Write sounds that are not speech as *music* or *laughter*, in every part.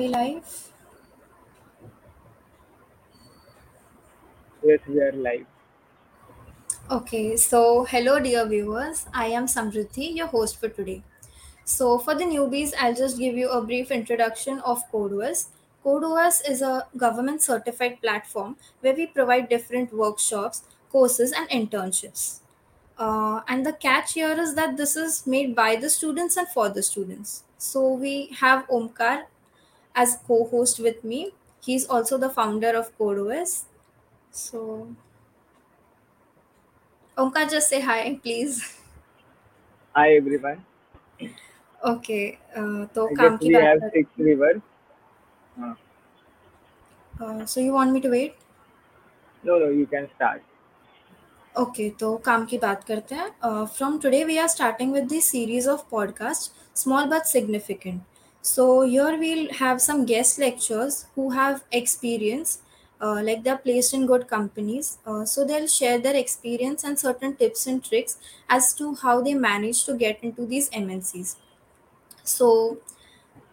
We live? Yes, we are live. Okay, so hello, dear viewers. I am Samriddhi, your host for today. So, for the newbies, I'll just give you a brief introduction of CodeOS. CodeOS is a government certified platform where we provide different workshops, courses, and internships. Uh, and the catch here is that this is made by the students and for the students. So, we have Omkar as co host with me. He's also the founder of CodeOS. So, Omkar, just say hi, please. Hi everyone. Okay, uh, तो I काम guess की we बात have कर six rivers. Uh, uh, so you want me to wait? no, no, you can start. Okay तो काम की बात करते हैं from today we are starting with the series of podcast small but significant so here we'll have some guest lecturers who have experience, uh, like they're placed in good companies. Uh, so they'll share their experience and certain tips and tricks as to how they manage to get into these MNCs. So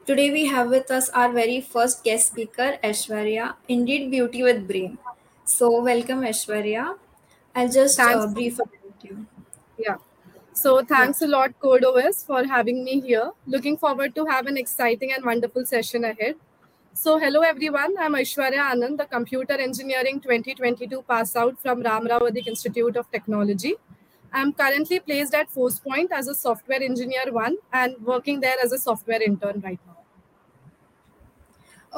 today we have with us our very first guest speaker, Aishwarya, Indeed Beauty with Brain. So welcome, Aishwarya. I'll just uh, brief about you. Yeah. So thanks a lot, CodeOS, for having me here. Looking forward to have an exciting and wonderful session ahead. So hello everyone, I'm Aishwarya Anand, the Computer Engineering 2022 pass out from Ramrao Adik Institute of Technology. I'm currently placed at Force Point as a software engineer one and working there as a software intern right now.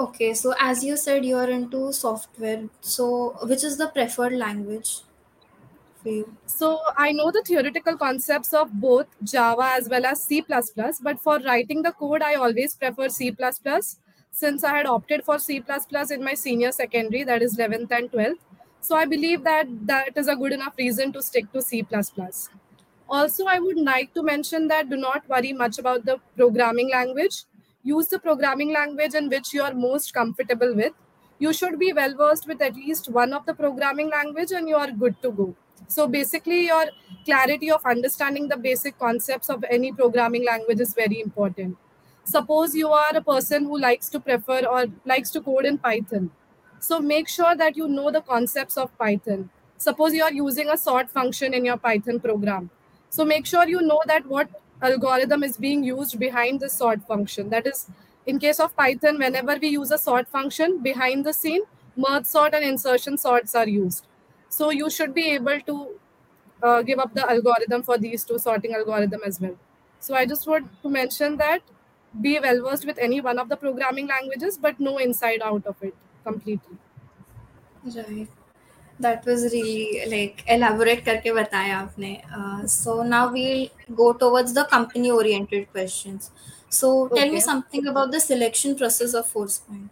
Okay, so as you said, you're into software. So, which is the preferred language So I know the theoretical concepts of both Java as well as C++, but for writing the code, I always prefer C++ since I had opted for C++ in my senior secondary, that is 11th and 12th. So I believe that that is a good enough reason to stick to C++. Also, I would like to mention that do not worry much about the programming language. Use the programming language in which you are most comfortable with. You should be well versed with at least one of the programming language and you are good to go. So basically, your clarity of understanding the basic concepts of any programming language is very important. Suppose you are a person who likes to prefer or likes to code in Python. So make sure that you know the concepts of Python. Suppose you are using a sort function in your Python program. So make sure you know that what algorithm is being used behind the sort function. That is, in case of Python, whenever we use a sort function behind the scene, merge sort and insertion sorts are used. So you should be able to uh, give up the algorithm for these two sorting algorithm as well. So I just want to mention that be well versed with any one of the programming languages, but know inside out of it completely. Right. That was really like elaborate करके बताया आपने. Uh, so now we'll go towards the company oriented questions. So tell me Okay. something about the selection process of ForcePoint.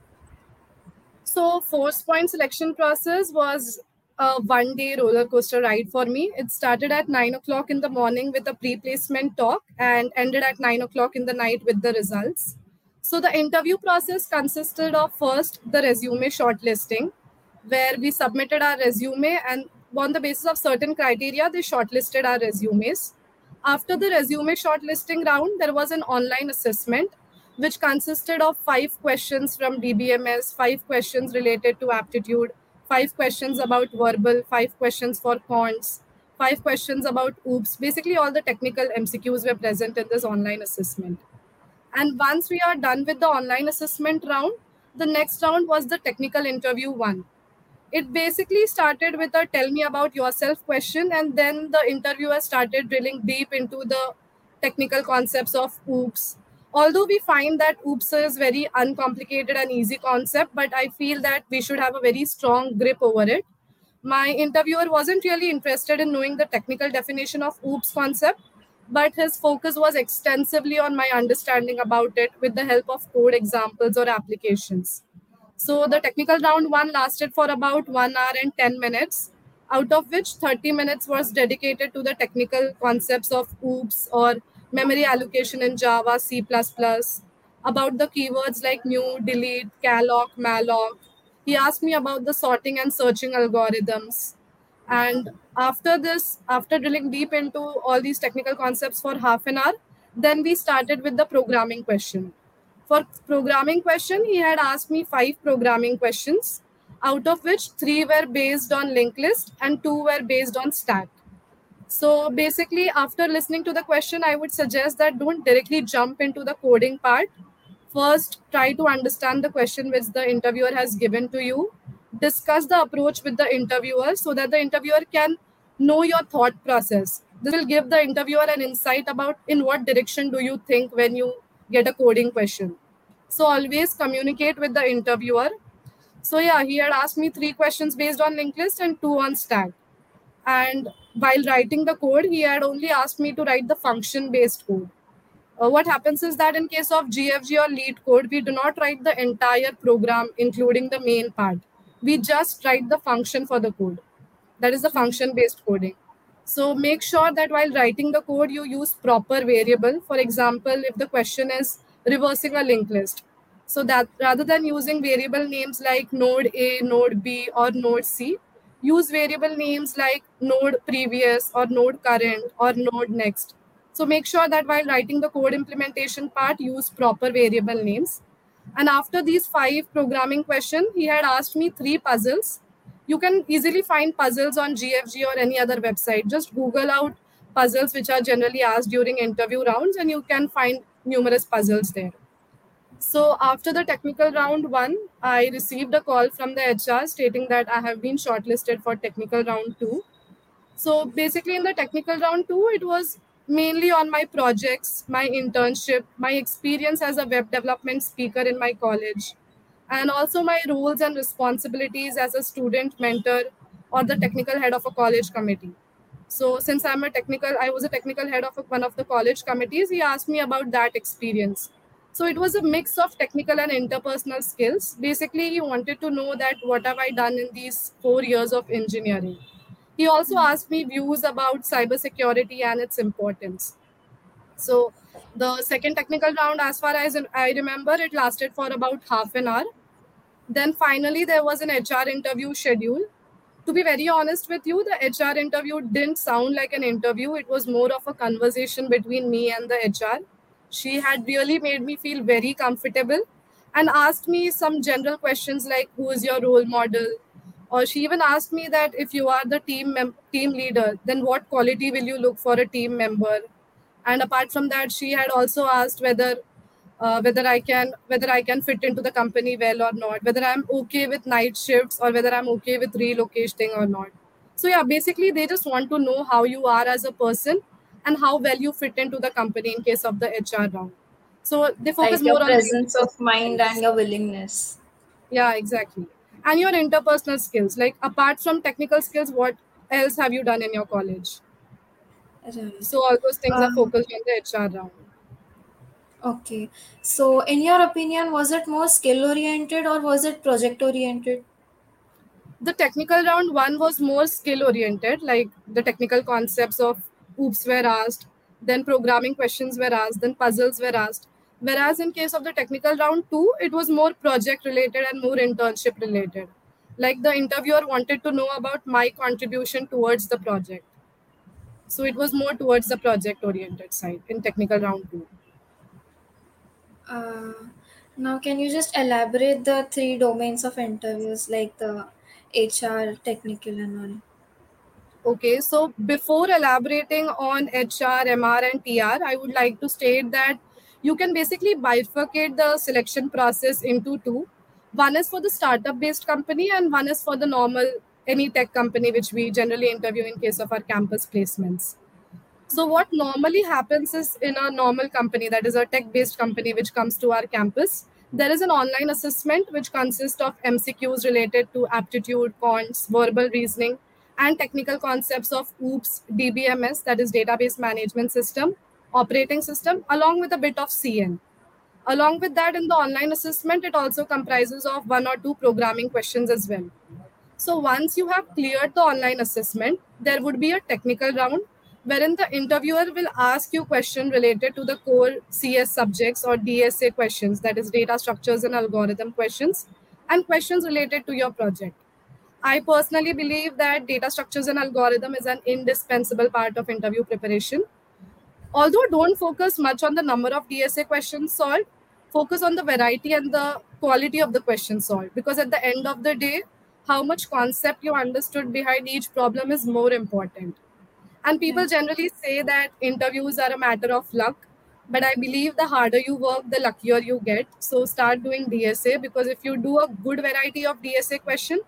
So Force Point selection process was a one day roller coaster ride for me. It started at nine o'clock in the morning with a pre-placement talk and ended at nine o'clock in the night with the results. So the interview process consisted of first the resume shortlisting, where we submitted our resume and on the basis of certain criteria, they shortlisted our resumes. After the resume shortlisting round, there was an online assessment which consisted of five questions from DBMS, five questions related to aptitude, five questions about verbal, five questions for quants, five questions about OOPS. Basically, all the technical MCQs were present in this online assessment. And once we are done with the online assessment round, the next round was the technical interview one. It basically started with a tell me about yourself question, and then the interviewer started drilling deep into the technical concepts of OOPS. Although we find that OOPS is very uncomplicated and easy concept, but I feel that we should have a very strong grip over it. My interviewer wasn't really interested in knowing the technical definition of OOPS concept, but his focus was extensively on my understanding about it with the help of code examples or applications. So the technical round one lasted for about one hour and 10 minutes, out of which 30 minutes was dedicated to the technical concepts of OOPS or memory allocation in Java, C, about the keywords like new, delete, calloc, malloc. He asked me about the sorting and searching algorithms. And after this, after drilling deep into all these technical concepts for half an hour, then we started with the programming question. For programming question, he had asked me five programming questions, out of which three were based on linked list and two were based on stack. So basically, after listening to the question, I would suggest that don't directly jump into the coding part. First, try to understand the question which the interviewer has given to you. Discuss the approach with the interviewer so that the interviewer can know your thought process. This will give the interviewer an insight about in what direction do you think when you get a coding question. So always communicate with the interviewer. So yeah, he had asked me three questions based on linked list and two on stack. And while writing the code, he had only asked me to write the function based code. Uh, what happens is that in case of GFG or LeetCode, we do not write the entire program, including the main part. We just write the function for the code. That is the function based coding. So make sure that while writing the code, you use proper variable. For example, if the question is reversing a linked list, so that rather than using variable names like node A, node B, or node C, use variable names like node previous or node current or node next. So make sure that while writing the code implementation part, use proper variable names. And after these five programming questions, he had asked me three puzzles. You can easily find puzzles on GFG or any other website. Just Google out puzzles which are generally asked during interview rounds, and you can find numerous puzzles there. So after the technical round one, I received a call from the HR stating that I have been shortlisted for technical round two. So basically, in the technical round two, it was mainly on my projects, my internship, my experience as a web development speaker in my college, and also my roles and responsibilities as a student mentor or the technical head of a college committee. So since I'm a technical, I was a technical head of one of the college committees. He asked me about that experience so it was a mix of technical and interpersonal skills. Basically, he wanted to know that what have I done in these four years of engineering. He also asked me views about cybersecurity and its importance. So the second technical round, as far as I remember, it lasted for about half an hour. Then finally, there was an HR interview schedule. To be very honest with you, the HR interview didn't sound like an interview. It was more of a conversation between me and the HR she had really made me feel very comfortable and asked me some general questions like who is your role model? Or she even asked me that if you are the team mem- team leader then what quality will you look for a team member? And apart from that she had also asked whether uh, whether i can whether i can fit into the company well or not whether i'm okay with night shifts or whether i'm okay with relocating or not. So yeah basically they just want to know how you are as a person and how well you fit into the company in case of the HR round. So they focus like more on presence of mind and your willingness. Yeah, exactly. And your interpersonal skills. Like apart from technical skills, what else have you done in your college? Right. So all those things are Um, focused on the HR round. Okay. So, in your opinion, was it more skill oriented or was it project oriented? The technical round one was more skill oriented, like the technical concepts of oops were asked, then programming questions were asked, then puzzles were asked. Whereas in case of the technical round two, it was more project related and more internship related. Like the interviewer wanted to know about my contribution towards the project. So it was more towards the project oriented side in technical round two. Uh, now, can you just elaborate the three domains of interviews like the HR, technical, and all? Okay, so before elaborating on HR, MR, and TR, I would like to state that you can basically bifurcate the selection process into two. One is for the startup based company, and one is for the normal any tech company, which we generally interview in case of our campus placements. So, what normally happens is in a normal company, that is a tech based company which comes to our campus, there is an online assessment which consists of MCQs related to aptitude, quants, verbal reasoning, and technical concepts of OOPS, DBMS, that is database management system, operating system, along with a bit of CN. Along with that, in the online assessment, it also comprises of one or two programming questions as well. So once you have cleared the online assessment, there would be a technical round wherein the interviewer will ask you questions related to the core CS subjects or DSA questions, that is data structures and algorithm questions, and questions related to your project. I personally believe that data structures and algorithm is an indispensable part of interview preparation. Although don't focus much on the number of DSA questions solved, focus on the variety and the quality of the question solved. Because at the end of the day how much concept you understood behind each problem is more important. And people generally say that interviews are a matter of luck but i believe the harder you work the luckier you get. So start doing dsa because if you do a good variety of dsa question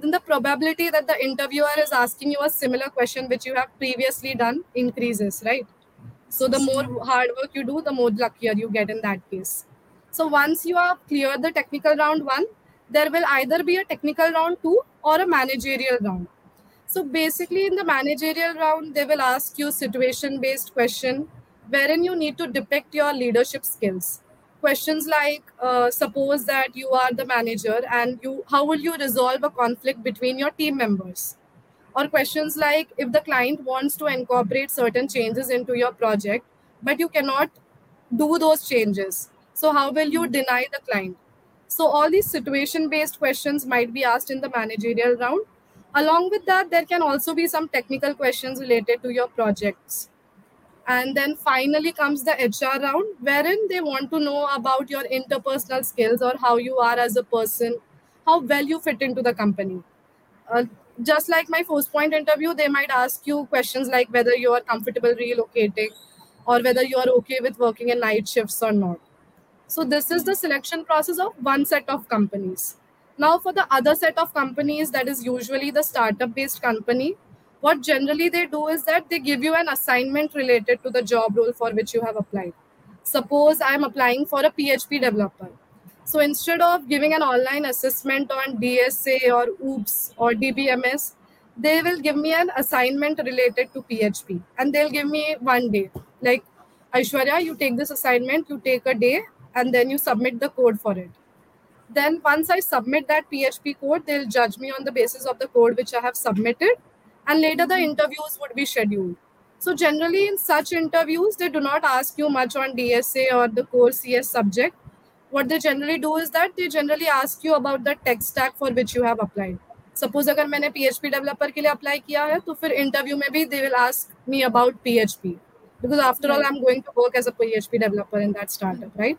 then the probability that the interviewer is asking you a similar question which you have previously done increases right? So the more hard work you do the more luckier you get in that case. So once you have cleared the technical round one there will either be a technical round two or a managerial round. So basically, in the managerial round, they will ask you situation-based question wherein you need to depict your leadership skills. Questions like, uh, suppose that you are the manager and you, how will you resolve a conflict between your team members? Or questions like, if the client wants to incorporate certain changes into your project, but you cannot do those changes, so how will you deny the client? So all these situation-based questions might be asked in the managerial round along with that there can also be some technical questions related to your projects and then finally comes the hr round wherein they want to know about your interpersonal skills or how you are as a person how well you fit into the company uh, just like my ForcePoint interview they might ask you questions like whether you are comfortable relocating or whether you are okay with working in night shifts or not so this is the selection process of one set of companies. Now for the other set of companies that is usually the startup based company, what generally they do is that they give you an assignment related to the job role for which you have applied. Suppose I'm applying for a PHP developer. So instead of giving an online assessment on DSA or OOPS or DBMS, they will give me an assignment related to PHP and they'll give me one day. Like, Aishwarya, you take this assignment, you take a day, and then you submit the code for it. Then, once I submit that PHP code, they'll judge me on the basis of the code which I have submitted, and later the interviews would be scheduled. So, generally, in such interviews, they do not ask you much on DSA or the core CS subject. What they generally do is that they generally ask you about the tech stack for which you have applied. Suppose अगर मैंने PHP developer के लिए apply किया है तो फिर interview में भी they will ask me about PHP because after all i'm going to work as a php developer in that startup right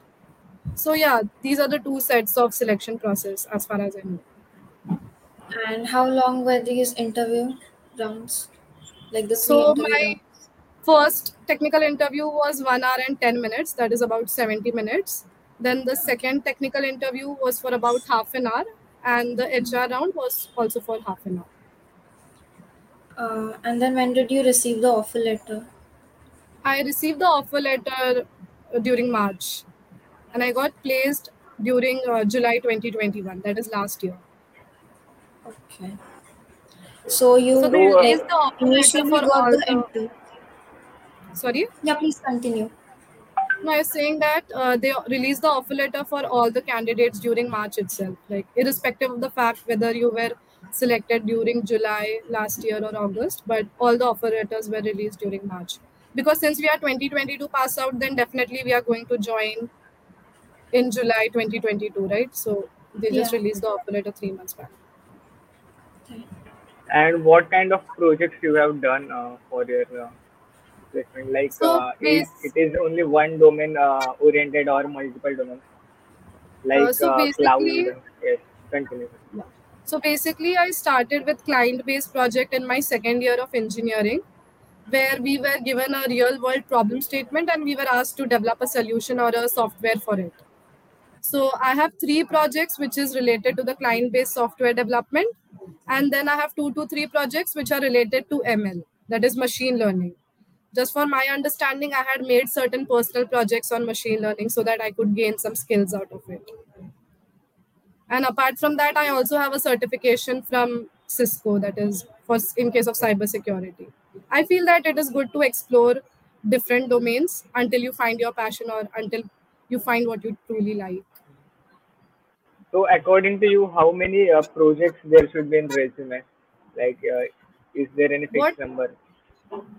so yeah these are the two sets of selection process as far as i know And how long were these interview Rounds? Like the so my first technical interview was 1 hour and 10 minutes that is about 70 minutes then the second technical interview was for about half an hour and the hr round was also for half an hour Uh, and then when did you receive the offer letter? i received the offer letter uh, during march and i got placed during uh, july 2021 that is last year Okay. So you So uh, released the initially for got all the interview. Sorry, Yeah, please continue. no, I was saying that uh, they released the offer letter for all the candidates during March itself, like irrespective of the fact whether you were selected during July last year or August, but all the offer letters were released during March. Because since we are 2022 pass out, then definitely we are going to join in July 2022, right? So they just Yeah. released the offer letter three months back. And what kind of projects you have done uh, for your uh, placement? Like, So uh, is it is only one domain uh, oriented or multiple domains? Like so cloud. Yes, continue. So basically, I started with client-based project in my second year of engineering, where we were given a real-world problem statement and we were asked to develop a solution or a software for it. So I have three projects which is related to the client-based software development, and then I have two to three projects which are related to ML, that is machine learning. Just for my understanding, I had made certain personal projects on machine learning so that I could gain some skills out of it. And apart from that, I also have a certification from Cisco that is for in case of cybersecurity. I feel that it is good to explore different domains until you find your passion or until you find what you truly like. So, according to you, how many uh, projects there should be in resume? Like, uh, is there any fixed What number?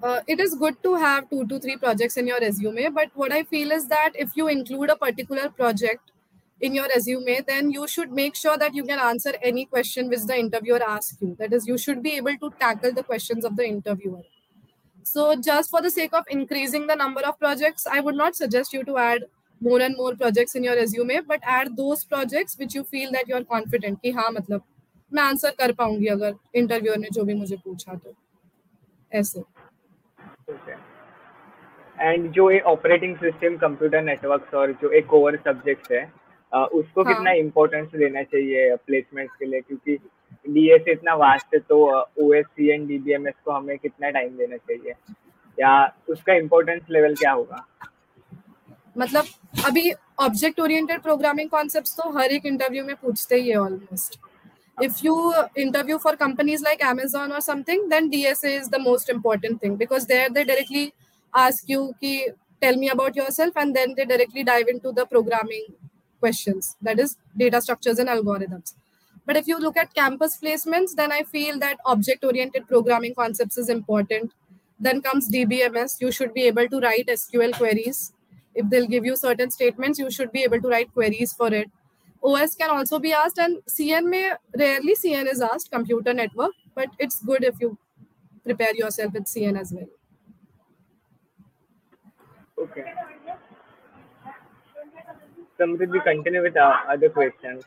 uh, it is good to have two to three projects in your resume, but what I feel is that if you include a particular project in your resume, then you should make sure that you can answer any question which the interviewer asks you. That is, you should be able to tackle the questions of the interviewer. So, just for the sake of increasing the number of projects, I would not suggest you to add more and more projects in your resume but add those projects which you feel that you are confident कि हाँ मतलब मैं answer कर पाऊँगी अगर interviewer ने जो भी मुझे पूछा तो। ऐसे। एंड जो ये ऑपरेटिंग सिस्टम कंप्यूटर नेटवर्क्स और जो एक कोर सब्जेक्ट है उसको हाँ. कितना इम्पोर्टेंस देना चाहिए प्लेसमेंट्स के लिए? क्योंकि डीएस इतना वास्ट है तो O S C and DBMS को हमें कितना टाइम देना चाहिए? या उसका इम्पोर्टेंस लेवल क्या होगा? मतलब अभी ऑब्जेक्ट ओरिएंटेड प्रोग्रामिंग कॉन्सेप्ट्स तो हर एक इंटरव्यू में पूछते ही है almost if you interview for companies like amazon or something then dsa is the most important thing because there they directly ask you ki, tell me about yourself and then they directly dive into the programming questions that is data structures and algorithms but if you look at campus placements then i feel that object oriented programming concepts is important then comes dbms you should be able to write sql queries if they'll give you certain statements you should be able to write queries for it os can also be asked and cn may rarely cn is asked computer network but it's good if you prepare yourself with cn as well okay Samrit, we continue with our other questions.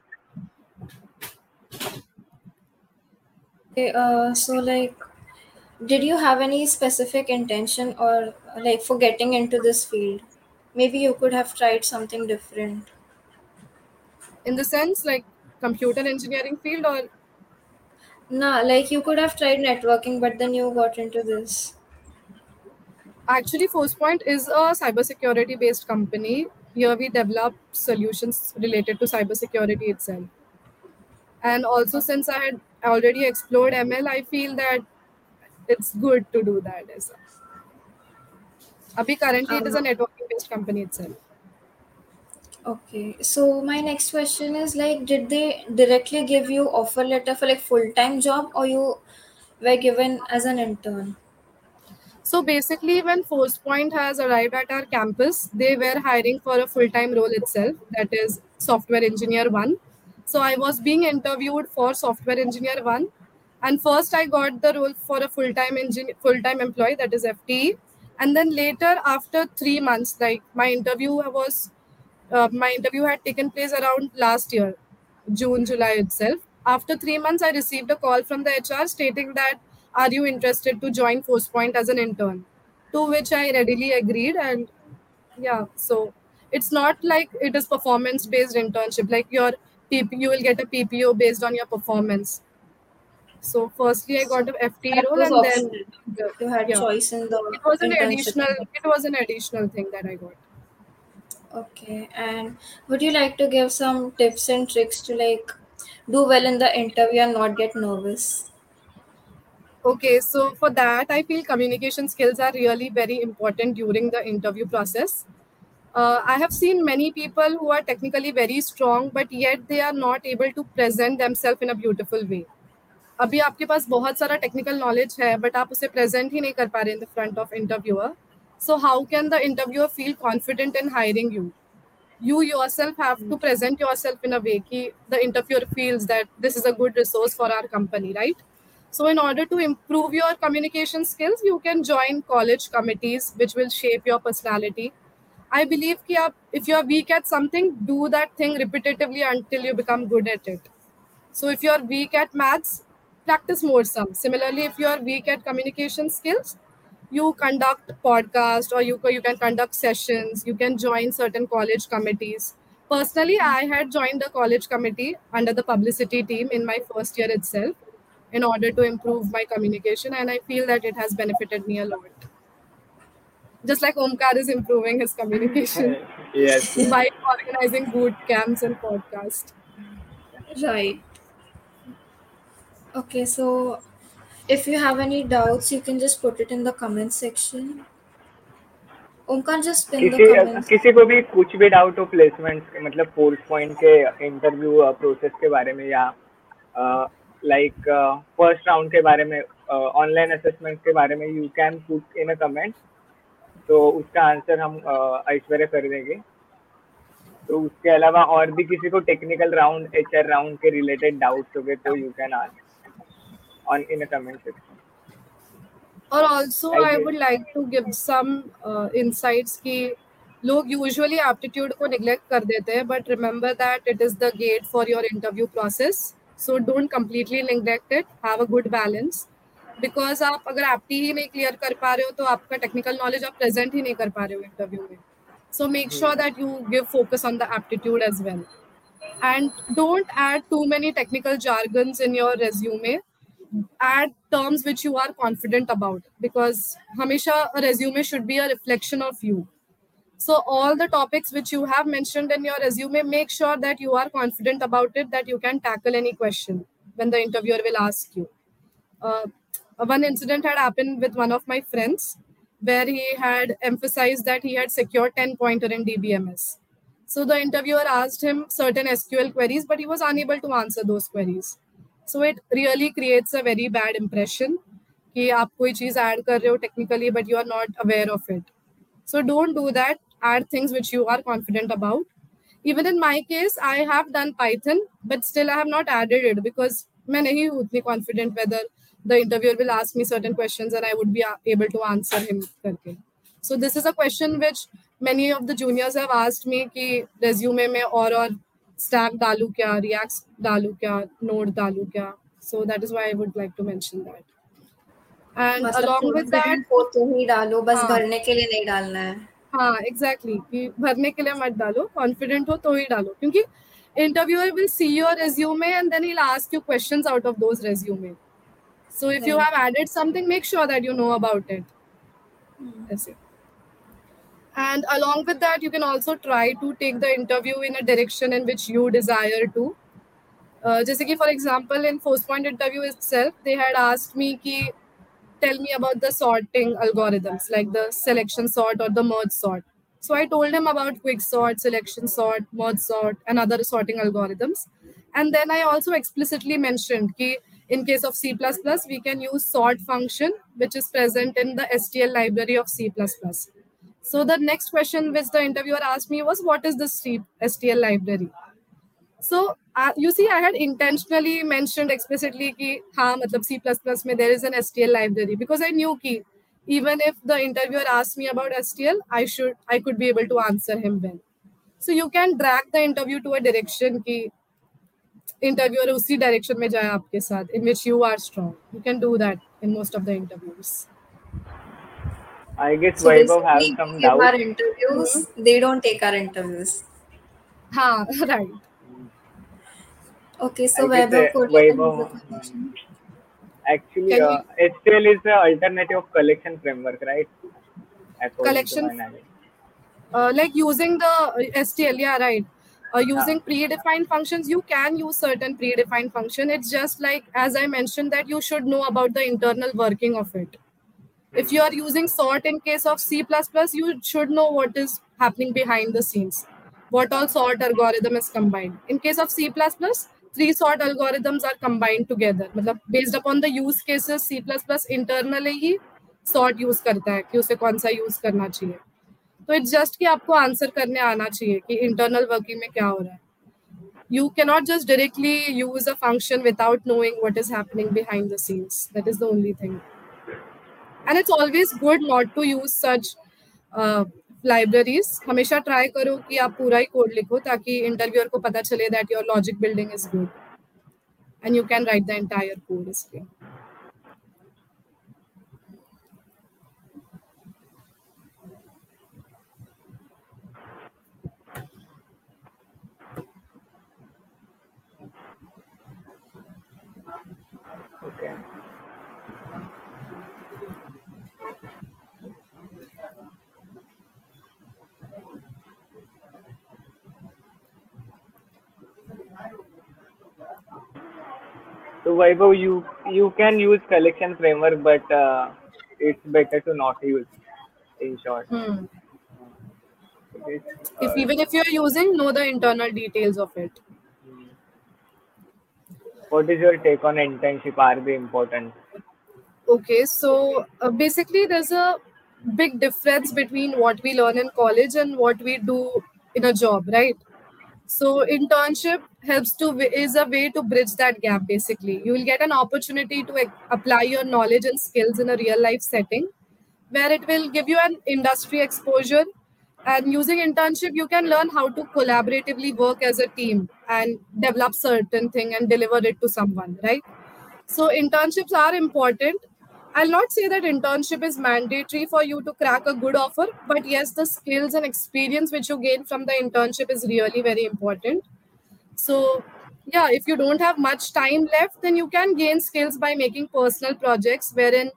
Okay, uh, so like, did you have any specific intention or like for getting into this field? Maybe you could have tried something different. in the sense like computer engineering field or Nah, like you could have tried networking, but then you got into this. actually forcepoint is a cybersecurity based company here we develop solutions related to cybersecurity itself and also since i had already explored ml i feel that it's good to do that as well Abhi currently it is a Um, networking based company itself Okay, so my next question is like, did they directly give you offer letter for like full time job, or you were given as an intern? So basically, when ForcePoint has arrived at our campus, they were hiring for a full time role itself, that is software engineer one. So I was being interviewed for software engineer one, and first I got the role for a full time engin- full time employee, that is FTE, and then later after three months, like my interview was, uh, my interview had taken place around last year, June July itself. After three months, I received a call from the HR stating that are you interested to join ForcePoint as an intern? To which I readily agreed. And yeah, so it's not like it is performance based internship, like your you will get a PPO based on your performance. So, firstly, I got a FT That role, and then. You had yeah, choice in the it was an additional. It was an additional thing that I got. Okay, and would you like to give some tips and tricks to like do well in the interview and not get nervous? Okay, so for that, I feel communication skills are really very important during the interview process. Uh, I have seen many people who are technically very strong, but yet they are not able to present themselves in a beautiful way. अभी आपके पास बहुत सारा technical knowledge है but आप उसे present ही नहीं कर पा रहे in the front of interviewer so how can the interviewer feel confident in hiring you you yourself have to present yourself in a way ki the interviewer feels that this is a good resource for our company right so in order to improve your communication skills you can join college committees which will shape your personality i believe ki aap, if you are weak at something do that thing repetitively until you become good at it so if you are weak at maths practice more some. Similarly if you are weak at communication skills you conduct podcast or you, you can conduct sessions. You can join certain college committees. Personally i had joined the college committee under the publicity team in my first year itself in order to improve my communication and i feel that it has benefited me a lot. Just like omkar is improving his communication *laughs* yes. *laughs* by organizing boot camps and podcasts. Right. Okay, so if you have any doubts, you can just put it in the comment section. Omkar, just pin the किसी comments. किसी को भी कुछ भी doubt हो placement मतलब force point के interview process के बारे में या लाइक फ़र्स्ट राउंड के बारे में ऑनलाइन असेसमेंट के बारे में you can put in a comment तो उसका आंसर हम uh, ऐश्वर्या कर देंगे तो उसके अलावा और भी किसी को टेक्निकल राउंड एच राउंड के रिलेटेड डाउट्स हो गए तो you can ask on in a comment section or also I i get- would like to give some uh, insights ki लोग यूजुअली एप्टीट्यूड को निग्लेक्ट कर देते हैं but remember that it is the gate for your interview process so don't completely neglect it have a good balance because आप अगर एप्टी ही नहीं clear कर पा रहे हो तो आपका टेक्निकल नॉलेज आप प्रेजेंट ही नहीं कर पा रहे हो इंटरव्यू में. So make sure that you give focus on the aptitude as well and don't add too many technical jargons in your resume. Add terms which you are confident about because hamisha a resume should be a reflection of you so all the topics which you have mentioned in your resume make sure that you are confident about it that you can tackle any question when the interviewer will ask you uh, one incident had happened with one of my friends where he had emphasized that he had secured 10 pointer in DBMS. So the interviewer asked him certain SQL queries, but he was unable to answer those queries. So it really creates a very bad impression कि आप कोई चीज़ add कर रहे हो technically but you are not aware of it so don't do that add things which you are confident about even in my case I have done Python but still I have not added it because मैं नहीं हूँ उतनी confident whether the interviewer will ask me certain question and I would be able to answer him करके. So this is a question which many of the juniors have asked me कि resume में और और stack dalu kya react dalu kya node dalu kya so that is why I would like to mention that and along with that photo ही डालो बस भरने के लिए नहीं डालना है हाँ exactly, ki bharne ke liye mat dalo confident ho to hi dalo kyunki interviewer will see your resume and then he'll ask you questions out of those resume so if right. you have added something make sure that you know about it mm. that's it And along with that, you can also try to take the interview in a direction in which you desire to. Uh, जैसे कि in ForcePoint interview itself, they had asked me had tell me कि the sorting algorithms like the selection sort or the merge sort. So I told him about quick sort, selection sort, merge sort, and other sorting algorithms. And then I also explicitly mentioned that in case of C++, we can use sort function, which is present in the STL library of C++. So the next question which the interviewer asked me was, what is the STL library? So uh, you see, I had intentionally mentioned explicitly कि हाँ मतलब C++ में there is an STL library because I knew कि even if the interviewer asked me about STL, I should I could be able to answer him well. So you can drag the interview to a direction कि interviewer उसी direction में जाए आपके साथ in which you are strong. You can do that in most of the interviews. I guess so Vaibhav have some doubts. Our interviews, mm-hmm. they don't take our interviews. हाँ, *laughs* right. Okay, so Vaibhav, Vaibhav actually uh, STL is the alternative of collection framework, right? Collection, uh, like using the STL, yeah, right. Uh, using yeah. predefined functions, you can use certain predefined function. It's just like as I mentioned that you should know about the internal working of it. If you are using sort in case of C++, you should know what is happening behind the scenes. What all sort algorithm is combined. In case of C++, three sort algorithms are combined together मतलब based upon the use cases C++ internally he sort use करता है कि उसे कौन सा use करना चाहिए तो इट्स जस्ट कि आपको आंसर करने आना चाहिए कि इंटरनल वर्किंग में क्या हो रहा है you cannot just directly use a function without knowing what is happening behind the scenes that is the only thing and it's always good not to use such libraries हमेशा try करो कि आप पूरा ही कोड लिखो ताकि interviewer को पता चले that your logic building is good and you can write the entire code इसलिए So Vaibhav, you you can use collection framework, but uh, it's better to not use. In short. Hmm. if even if you're using, know the internal details of it. What is your take on internship? Are they important? Okay, so uh, basically, there's a big difference between what we learn in college and what we do in a job, right? So internship helps to is a way to bridge that gap. Basically, you will get an opportunity to apply your knowledge and skills in a real life setting, where it will give you an industry exposure. and using internship you can learn how to collaboratively work as a team and develop certain thing and deliver it to someone right so internships are important i'll not say that internship is mandatory for you to crack a good offer but yes the skills and experience which you gain from the internship is really very important. So yeah if you don't have much time left then you can gain skills by making personal projects wherein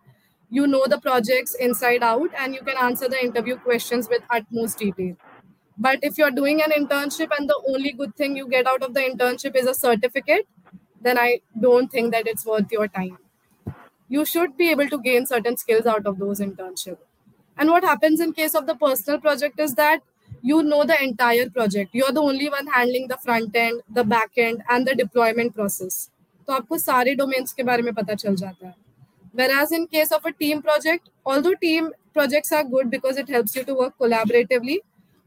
you know the projects inside out and you can answer the interview questions with utmost detail. But if you're doing an internship and the only good thing you get out of the internship is a certificate then i don't think that it's worth your time you should be able to gain certain skills out of those internship and what happens in case of the personal project is that you know the entire project you're the only one handling the front end the back end and the deployment process तो आपको सारे domains के बारे में पता चल जाता है Whereas in case of a team project, although team projects are good because it helps you to work collaboratively,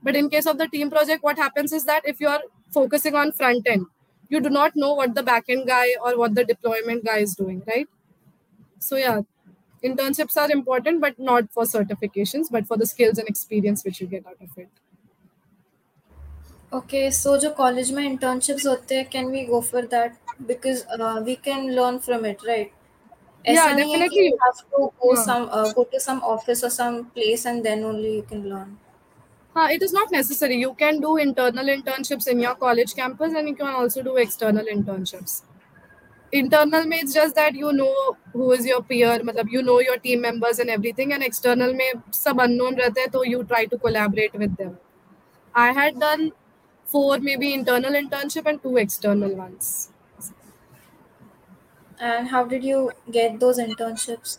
but in case of the team project, what happens is that if you are focusing on front end, you do not know what the backend guy or what the deployment guy is doing, right? so yeah internships are important but not for certifications but for the skills and experience which you get out of it. Okay so jo college my internships hote there. can we go for that? Because uh, we can learn from it right? yeah definitely. you have to go yeah. some uh, go to some office or some place and then only you can learn. uh, it is not necessary. You can do internal internships in your college campus and you can also do external internships. Internal means just that you know who is your peer, matlab you know your team members and everything. And external mein sab unknown rehte hai, so you try to collaborate with them. I had done four maybe internal internship and two external ones. And how did you get those internships?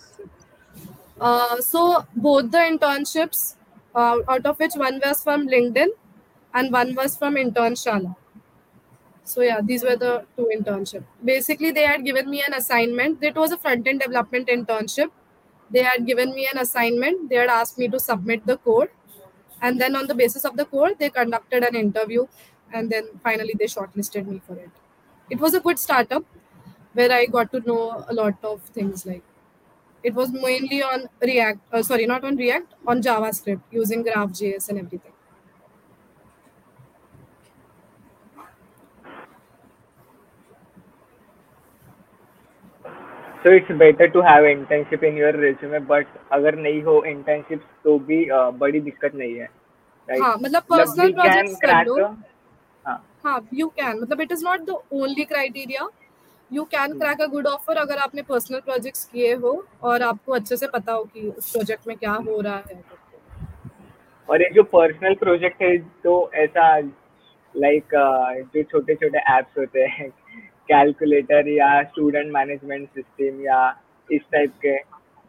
Uh, so both the internships, uh, out of which one was from LinkedIn and one was from Internshala. So yeah, these were the two internships. Basically, they had given me an assignment. It was a front-end development internship. They had given me an assignment. They had asked me to submit the code, and then on the basis of the code, they conducted an interview, and then finally they shortlisted me for it. It was a good startup where I got to know a lot of things like it was mainly on React, uh, sorry, not on React, on JavaScript using GraphJS and everything. So it's better to have internship in your resume but अगर नहीं हो internship तो भी uh, बड़ी दिक्कत नहीं है right? हाँ, मतलब, मतलब पर्सनल प्रोजेक्ट्स कर लो। हाँ।, हाँ यू कैन मतलब it is not the only criteria you can crack a good offer अगर आपने पर्सनल प्रोजेक्ट्स किए हो और आपको अच्छे से पता हो कि उस प्रोजेक्ट में क्या हो रहा है। और ये जो पर्सनल प्रोजेक्ट है तो ऐसा लाइक like, uh, जो छोटे छोटे एप्स होते हैं कैलकुलेटर या स्टूडेंट मैनेजमेंट सिस्टम या इस टाइप के।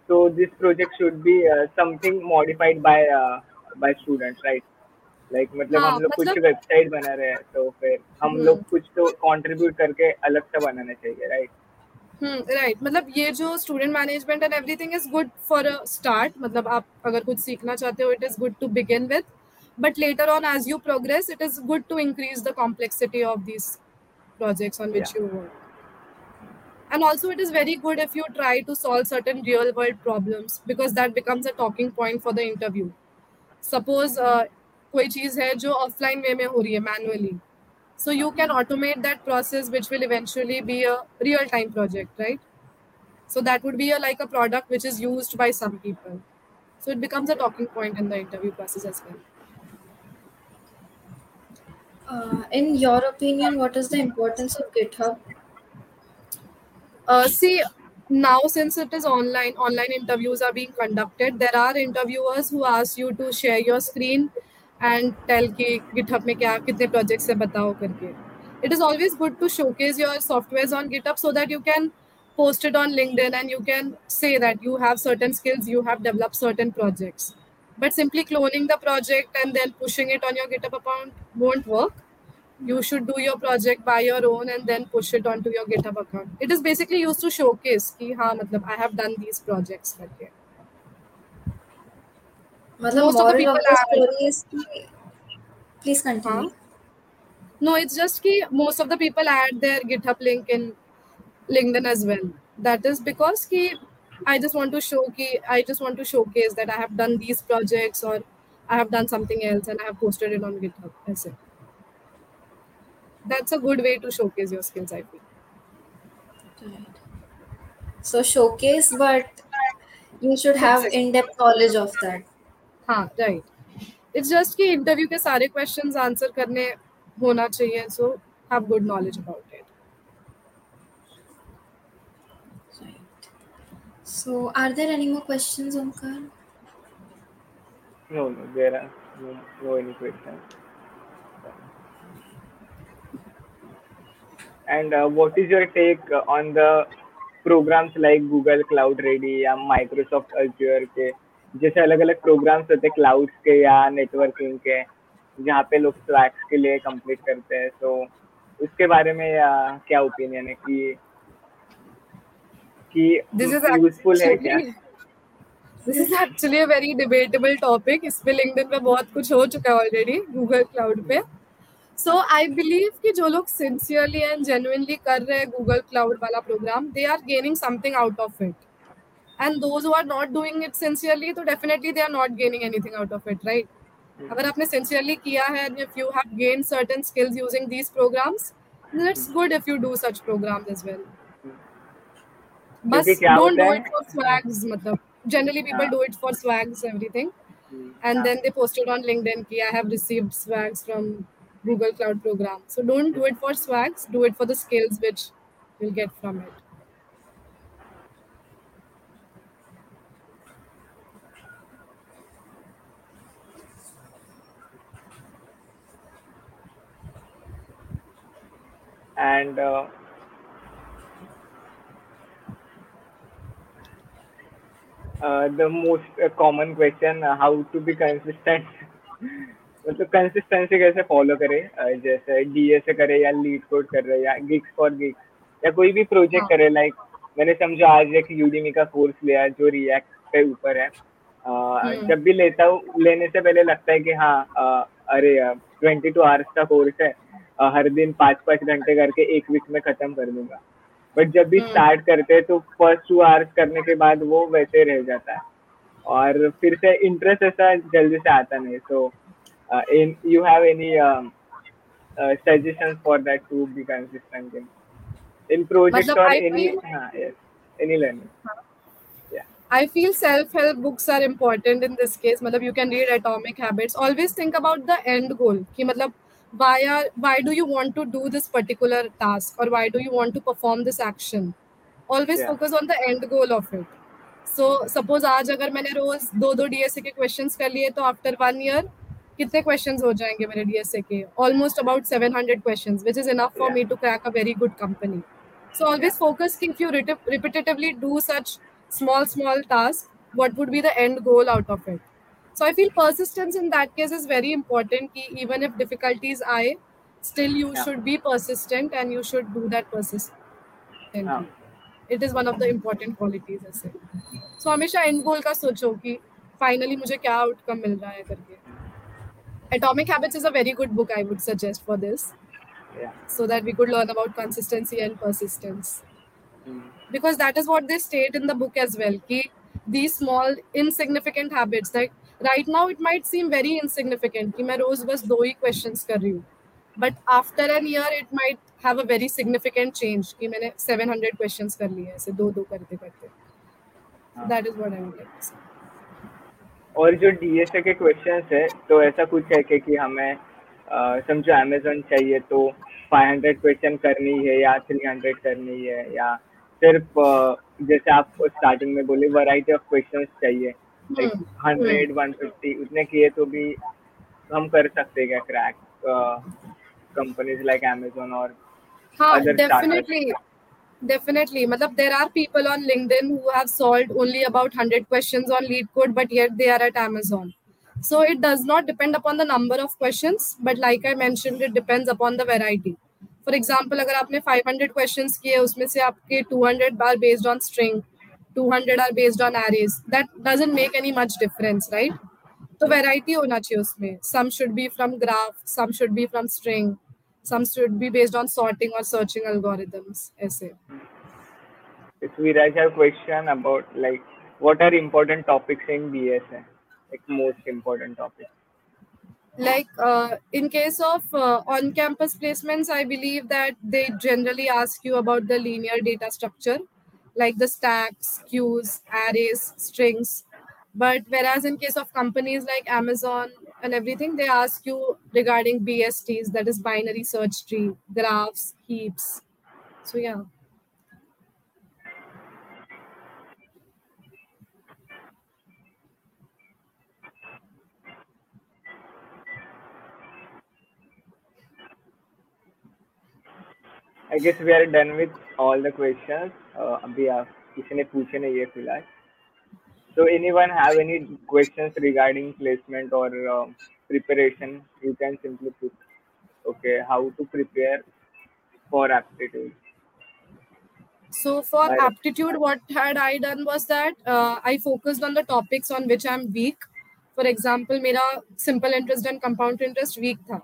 तो this project should be something modified by by students right like मतलब हाँ हम लोग कुछ मतलब वेबसाइट बना रहे हैं तो फिर हम हम्म। लोग कुछ तो कंट्रीब्यूट करके अलग से बनाना चाहिए राइट हम्म राइट मतलब ये जो student management and everything is good for a start मतलब आप अगर कुछ सीखना चाहते हो it is good to begin with but later on as you progress it is good to increase the complexity of these projects on which या you work and also it is very good if you try to solve certain real world problems because that becomes a talking point for the interview suppose uh, कोई चीज है जो offline वे में हो रही है manually so you can automate that process which will eventually be a real time project right so that would be a, like a product which is used by some people so it becomes a talking point in the interview process as well Uh, in your opinion, what is the importance of GitHub? Uh, see, now since it is online, online interviews are being conducted. There are interviewers who ask you to share your screen and tell कि GitHub में क्या कितने projects है बताओ करके. It is always good to showcase your softwares on GitHub so that you can post it on LinkedIn and you can say that you have certain skills, you have developed certain projects. But simply cloning the project and then pushing it on your GitHub account won't work you should do your project by your own and then push it onto your github account it is basically used to showcase ki ha matlab i have done these projects करके मतलब most of the moral of people the are story is कि please continue. huh? no it's just ki most of the people add their github link in linkedin as well that is because ki i just want to show ki i just want to showcase that i have done these projects or I have done something else and I have posted it on GitHub. That's it. That's a good way to showcase your skills, I feel. Right. So showcase, but you should have in-depth knowledge of that. हाँ right it's just कि interview के सारे questions answer करने होना चाहिए so have good knowledge about So are there any more questions, Omkar? No, no, there are no, no any questions. And uh, what is your take uh, on the programs like Google Cloud Ready या Microsoft Azure के जैसे अलग अलग programmes होते हैं clouds के या networking के जहाँ पे लोग स्वैक्स के लिए कंप्लीट करते हैं तो उसके बारे में uh, क्या ओपिनियन है कि कि दिस इज़ यूजफुल है क्या? This is actually a very debatable topic इस पे लिंक्डइन पे बहुत कुछ हो चुका है ऑलरेडी गूगल क्लाउड पे। सो आई बिलीव कि जो लोग सिंसियरली एंड जेन्युइनली कर रहे हैं गूगल क्लाउड वाला program they are gaining something out of it and those who are not doing it sincerely तो definitely they are not gaining anything out of it right अगर आपने sincerely किया है and if you have gain certain skills using these programs it's good if you do such programs as well बस क्योंकि क्या don't होता do है it for swags मतलब generally people हाँ, do it for swags everything hmm, and हाँ, then they post it on linkedin ki i have received swags from google cloud program so don't do it for swags do it for the skills which you'll get from it and uh, the most uh, common question uh, how to be consistent. *laughs* मतलब consistency कैसे follow करे? Uh, जैसे DA से करे या leet code कर रहे या गिग्स फॉर गिग्स या कोई भी प्रोजेक्ट करे लाइक मैंने समझो आज एक यूडीमी का कोर्स लिया जो रिएक्ट पे ऊपर है। Uh, हम्म। जब भी लेता हूँ लेने से पहले लगता है कि हाँ uh, अरे ट्वेंटी टू आवर्स का कोर्स है। Uh, हर दिन पाँच पाँच घंटे करके एक वीक में खत्म कर दूँगा। बट जब भी स्टार्ट करते हैं तो फ़र्स्ट टू आवर्स करने के बाद वो वैसे रह जाता है और फिर से इंटरेस्ट ऐसा जल्दी से आता नहीं so in you have any suggestion for that to be consistent in in project और एनी हाँ yes any learning I feel self-help books are important in this case. मतलब you can read Atomic Habits. Always think about the end goal. कि मतलब why are why do you want to do this particular task or why do you want to perform this action? Always या focus on the end goal of it. So suppose आज अगर मैंने रोज दो दो DSA के questions कर लिए तो आफ्टर वन ईयर कितने क्वेश्चंस हो जाएंगे मेरे डीएसए के almost about 700 questions which is enough for या me to crack a very good company. So या always focus ki if you repet- repetitively do such small, small tasks, what would be the end goal out of it? So I feel persistence in that case is very important. Ki even if difficulties aye, still you या should be persistent and you should do that persistently. हाँ It is one of the important qualities ऐसे. So हमेशा end goal का सोचो कि finally मुझे क्या outcome मिल रहा है करके. Atomic Habits is a very good book I would suggest for this, या so that we could learn about consistency and persistence. Hmm, because that is what they state in the book as well ki these small insignificant habits like right now it might seem very insignificant कि मैं रोज बस दो ही questions कर रही हूँ but after an year it might have a very significant change कि मैंने 700 questions कर लिए ऐसे दो दो करते करते हाँ that is what I would like to say और जो डीएसए के क्वेश्चंस है तो ऐसा कुछ है कि, कि हमें अ, समझो अमेजोन चाहिए तो 500 क्वेश्चन करनी है या 300 करनी है या सिर्फ़ अ, जैसे आप स्टार्टिंग में बोले वैरायटी ऑफ़ क्वेश्चंस चाहिए like hmm hmm hundred one fifty उतने किए तो भी हम कर सकते क्या क्रैक कंपनीज़ लाइक अमेजोन और हाँ definitely matlab there are people on linkedin who have solved only about 100 questions on lead code but yet they are at amazon so it does not depend upon the number of questions but like i mentioned it depends upon the variety for example अगर आपने 500 questions किए उसमें से आपके 200 are based on string 200 are based on arrays that doesn't make any much difference right तो variety होना चाहिए उसमें some should be from graph some should be from string some should be based on sorting or searching algorithms ऐसे If we Viraj have question about like what are important topics in DSA? like most important topic like uh, in case of uh, on campus placements i believe that they generally ask you about the linear data structure like the stacks queues arrays strings. But whereas in case of companies like amazon and everything they ask you regarding bsts that is binary search tree graphs heaps. So yeah. I guess we are done with all the questions. Uh, अभी आप किसी ने पूछे नहीं है फ़िलहाल. So anyone have any questions regarding placement or uh, preparation? You can simply put, okay, how to prepare for aptitude. So for I- aptitude, what had I done was that uh, I focused on the topics on which I'm weak. For example, मेरा simple interest and compound interest weak था.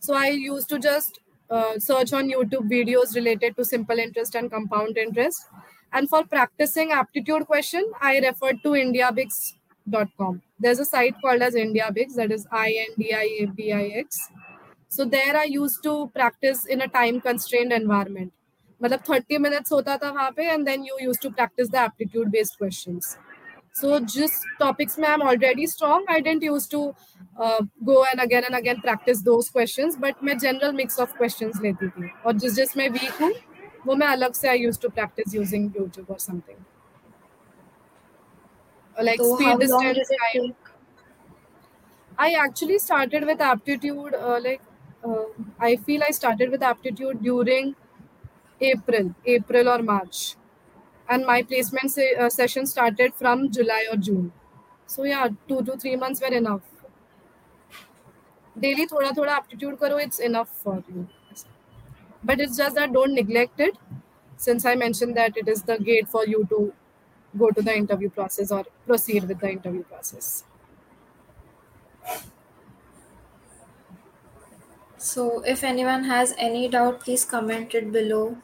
So I used to just uh, search on YouTube videos related to simple interest and compound interest. And for practicing aptitude question, I referred to indiabix.com. There's a site called as Indiabix, that is I-N-D-I-A-B-I-X. So there I used to practice in a time constrained environment. मतलब 30 minutes होता था वहाँ पे and then you used to practice the aptitude based questions. So जिस topics में I'm already strong, I didn't used to uh, go and again and again practice those questions, but मैं general mix of questions लेती थी और जिस जिस में weak हूँ वो मैं अलग से I used to practice using YouTube or something. Or like So how speed long distance does it time. take? I actually started with aptitude uh, like uh, I feel I started with aptitude during April, April or March, and my placement se- uh, session started from July or June. So yeah, two to three months were enough. Daily thoda thoda aptitude karo, it's enough for you. But it's just that don't neglect it, since I mentioned that it is the gate for you to go to the interview process or proceed with the interview process. So, if anyone has any doubt, please comment it below.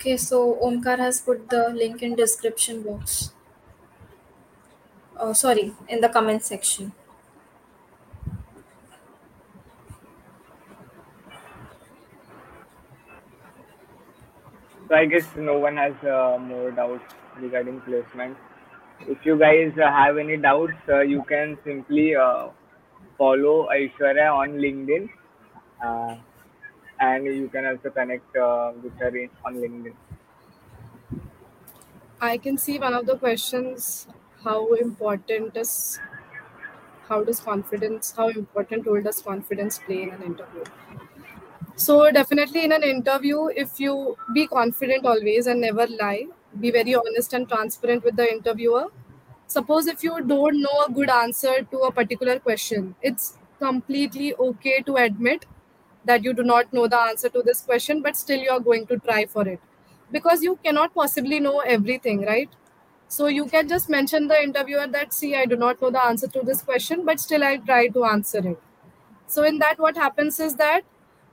Okay, so Omkar has put the link in description box. Oh, sorry, in the comment section. So I guess no one has uh, more doubts regarding placement. If you guys uh, have any doubts, uh, you can simply uh, follow Aishwarya on LinkedIn, uh, and you can also connect uh, with her on LinkedIn. I can see one of the questions how important is how does confidence how important role does confidence play in an interview so definitely in an interview if you be confident always and never lie be very honest and transparent with the interviewer suppose if you don't know a good answer to a particular question it's completely okay to admit that you do not know the answer to this question but still you are going to try for it. Because you cannot possibly know everything right? So you can just mention the interviewer that see i do not know the answer to this question but still i try to answer it. So in that what happens is that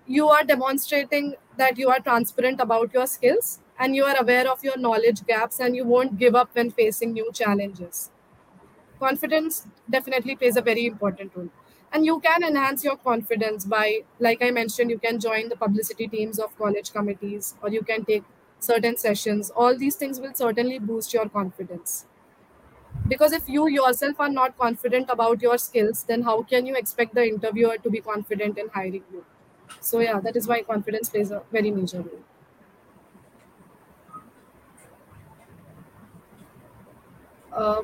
you are demonstrating that you are transparent about your skills and you are aware of your knowledge gaps and you won't give up when facing new challenges. Confidence definitely plays a very important role and you can enhance your confidence by like i mentioned you can join the publicity teams of college committees or you can take certain sessions. All these things will certainly boost your confidence. Because if you yourself are not confident about your skills then how can you expect the interviewer to be confident in hiring you? So yeah that is why confidence plays a very major role. Uh,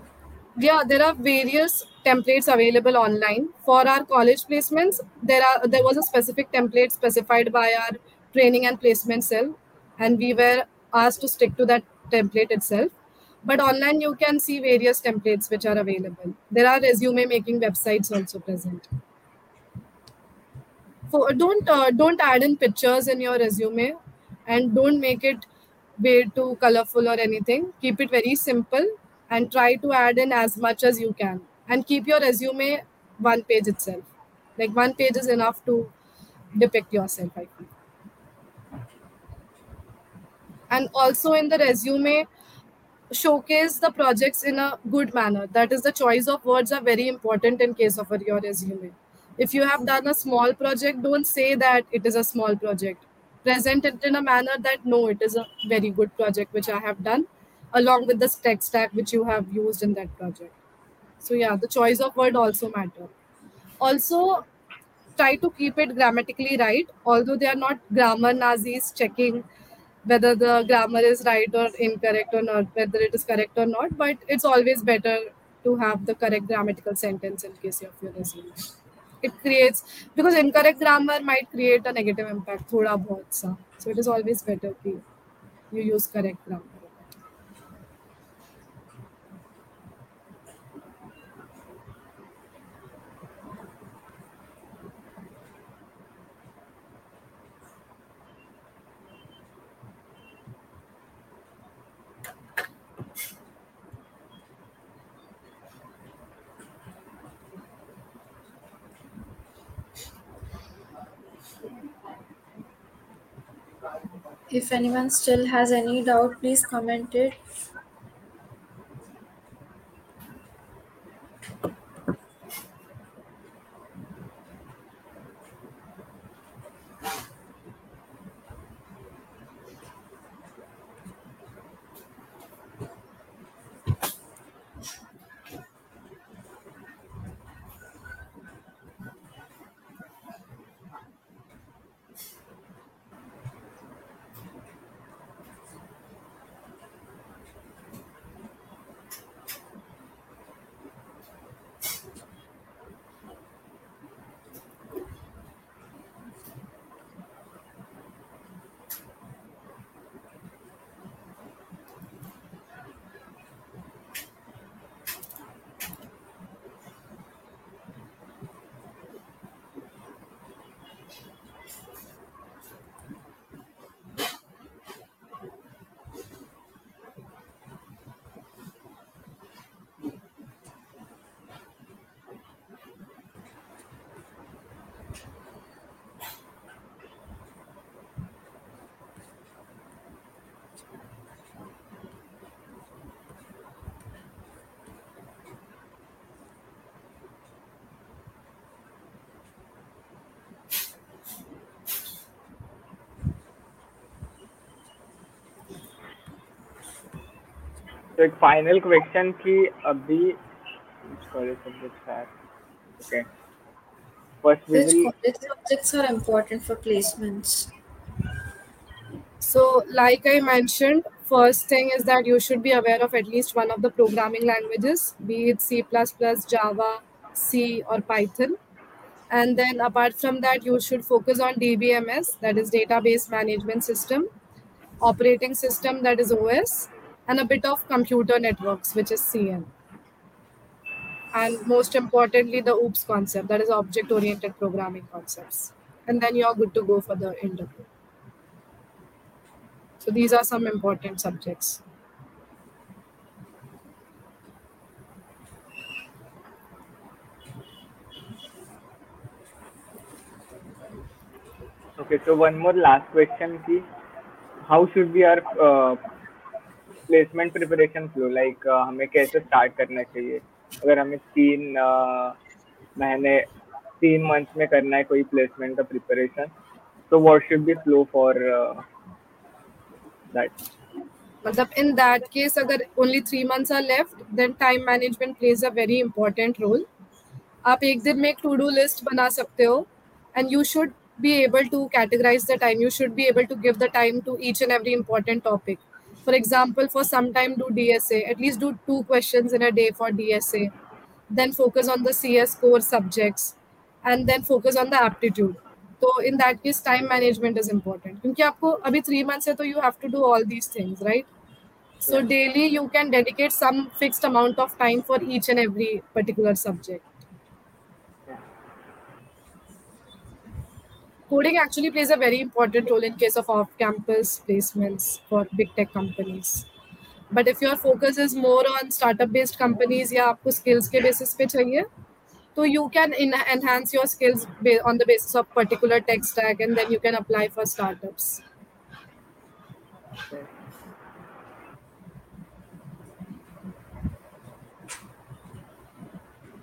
yeah there are various templates available online. For our college placements there are there was a specific template specified by our training and placement cell and we were asked to stick to that template itself. But online you can see various templates which are available. There are resume making websites also present. For don't uh, don't add in pictures in your resume and don't make it way too colorful or anything. Keep it very simple and try to add in as much as you can and keep your resume one page itself. Like one page is enough to depict yourself i feel. And also in the resume showcase the projects in a good manner. That is the choice of words are very important in case of your resume. If you have done a small project don't say that it is a small project. Present it in a manner that no it is a very good project which i have done along with the tech stack which you have used in that project so yeah the choice of word also matter. Also try to keep it grammatically right. Although they are not grammar nazis checking whether the grammar is right or incorrect or not whether it is correct or not but it's always better to have the correct grammatical sentence in case of your resume. It creates because incorrect grammar might create a negative impact thoda bahut sa. so it is always better if you use correct grammar If anyone still has any doubt, please comment it. तो एक final question की अभी college subjects are okay first we Which will college subjects are important for placements? So, like I mentioned, first thing is that you should be aware of at least one of the programming languages, be it C, Java, C, or Python. And then, apart from that, you should focus on DBMS, that is Database Management System, operating system, that is OS, and a bit of computer networks, which is CN. And most importantly, the OOPS concept, that is object oriented programming concepts. And then you're good to go for the interview. So these are some important subjects. okay so one more last question ki how should be our uh, preparation flow like uh, हमें कैसे start करना चाहिए अगर हमें तीन uh, महीने तीन month में करना है कोई प्लेसमेंट का प्रिपरेशन तो should be flow for uh, that मतलब in that case अगर only three months are left then time management plays a very important role आप एक दिन में एक टू डू लिस्ट बना सकते हो and you should be able to categorize the time you should be able to give the time to each and every important topic for example for some time do dsa at least do two questions in a day for dsa then focus on the cs core subjects and then focus on the aptitude. So in that case time management is important. Because aapko abhi 3 months you have to do all these things right? So daily you can dedicate some fixed amount of time for each and every particular subject. Coding actually plays a very important role in case of off-campus placements for big tech companies. But if your focus is more on startup-based companies या आपको skills के basis पे चाहिए, so you can in- enhance your skills ba- on the basis of particular tech stack, and then you can apply for startups.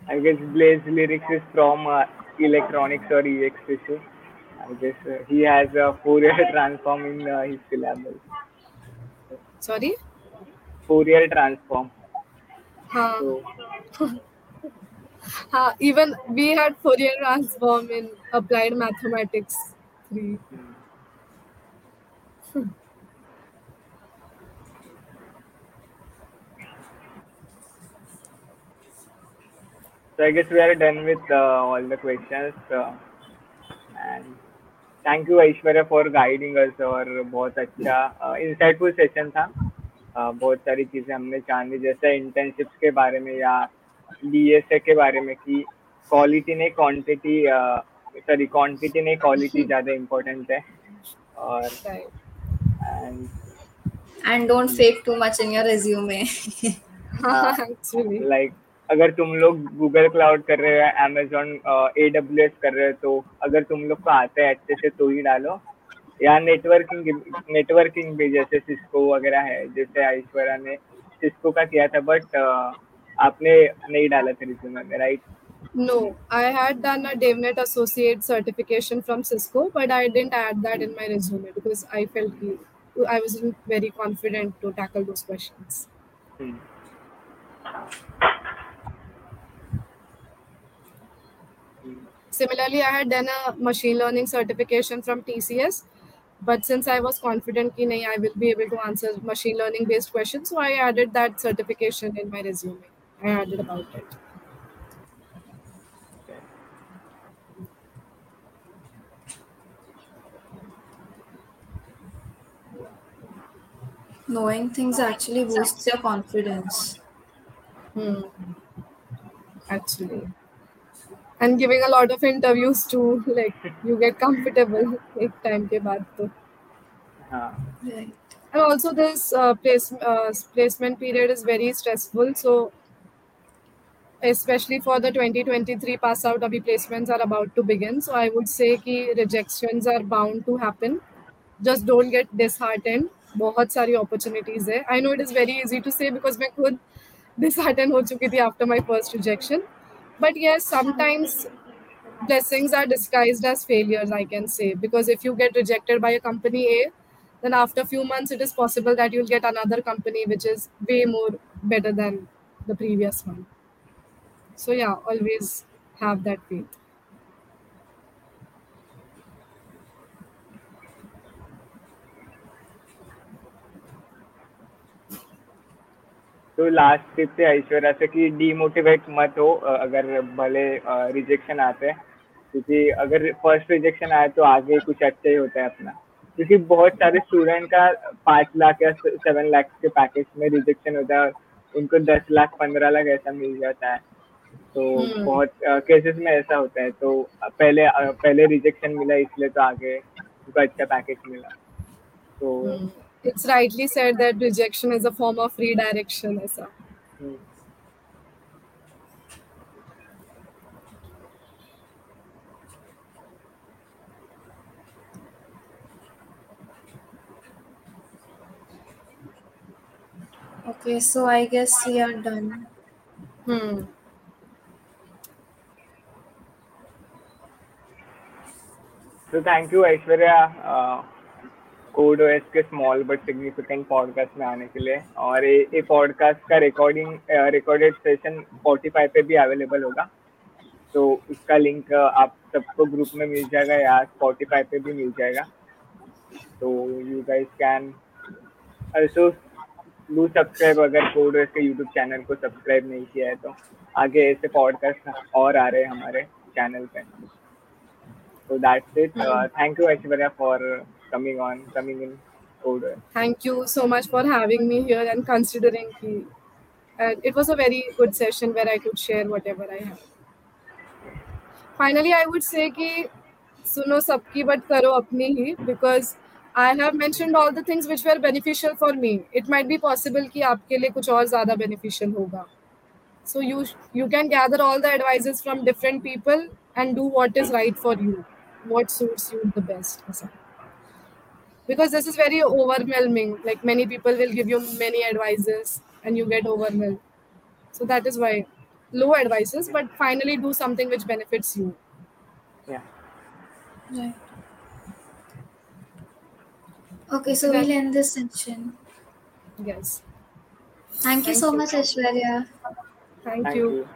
I guess Blaze lyrics is from uh, electronics or EX issue. I guess uh, he has a Fourier transform in uh, his syllabus. Sorry. Fourier transform. हाँ So *laughs* even we had Fourier transform in applied mathematics three. So I guess we are done with uh, all the questions. Uh, and thank you Aishwarya for guiding us और बहुत अच्छा insightful session था uh, बहुत सारी चीज़ें हमने जानी जैसे इंटर्नशिप्स के बारे में या डीएसए के बारे में कि क्वालिटी नहीं क्वांटिटी सॉरी क्वांटिटी नहीं क्वालिटी ज़्यादा इम्पोर्टेंट है और Right. and And don't fake too much in your resume. *laughs* actually. Like अगर तुम लोग गूगल क्लाउड कर रहे हो अमेजोन ए डब्ल्यू एस कर रहे हो तो अगर तुम लोग को आता है अच्छे से तो ही डालो या नेटवर्किंग नेटवर्किंग भी जैसे सिस्को वगैरह है जैसे ऐश्वर्या ने सिस्को का किया था बट आपने नहीं डाला था रिज्यूमे में right No, I had done a DevNet Associate certification from Cisco, but I didn't add that in my resume because I felt I wasn't very confident to tackle those questions. Similarly, I had done a machine learning certification from TCS, but since I was confident ki nahi, I will be able to answer machine learning based questions, so I added that certification in my resume. I added about it. knowing things actually boosts your confidence. Hmm. Actually And giving a lot of interviews too, like you get comfortable *laughs* एक time के बाद तो. हाँ Right. And also this uh, place, uh, placement period is very stressful. So especially for the 2023 pass out abhi placements are about to begin. So I would say कि rejections are bound to happen. Just don't get disheartened. बहुत सारी opportunities है. I know it is very easy to say because मैं खुद disheartened हो चुकी थी after my first rejection. but yes, sometimes blessings are disguised as failures, I can say. Because if you get rejected by a company A, then after a few months, it is possible that you'll get another company which is way more better than the previous one. So, yeah, always have that faith. तो last tip थे ऐश्वर्या से कि demotivate मत हो अगर भले rejection आते हैं। क्योंकि अगर फ़र्स्ट रिजेक्शन आए तो आगे कुछ अच्छा ही होता है अपना। क्योंकि बहुत सारे स्टूडेंट का पाँच लाख या सेवन लाख के पैकेज में रिजेक्शन होता है उनको दस लाख पंद्रह लाख ऐसा मिल जाता है। तो Hmm. बहुत केसेस में ऐसा होता है। तो पहले पहले रिजेक्शन मिला इसलिए तो आगे उनको अच्छा पैकेज मिला। तो Hmm. it's rightly said that rejection is a form of redirection, Esa. Mm. Okay, so I guess we are done. Hmm. So thank you, Aishwarya. Uh, code OS के स्मॉल बट सिग्निफिकेंट पॉडकास्ट में आने के लिए। और ये ये podcast का recording recorded session Spotify पे भी अवेलेबल होगा। तो उसका लिंक आप सबको ग्रुप में मिल जाएगा या स्पॉटिफाई पे भी मिल जाएगा। तो you guys can also do subscribe अगर कोड ओएस के यूट्यूब चैनल को सब्सक्राइब नहीं किया है तो। आगे ऐसे पॉडकास्ट और आ रहे हैं हमारे चैनल पे। तो that's it thank you, Aishwarya, for coming on, coming in. older. Thank you so much for having me here and considering me. And it was a very good session where I could share whatever I have. Finally, I would say कि सुनो सबकी but करो अपनी ही because I have mentioned all the things which were beneficial for me. It might be possible कि आपके लिए कुछ और ज़्यादा beneficial होगा. So you you can gather all the advices from different people and do what is right for you, what suits you the best. ऐसा. Because this is very overwhelming. Like many people will give you many advices and you get overwhelmed. So that is why low advices, but finally do something which benefits you. Yeah. Right. Okay, so we'll end this session. Yes. Thank you so you. much, Aishwarya. Thank, Thank you. you.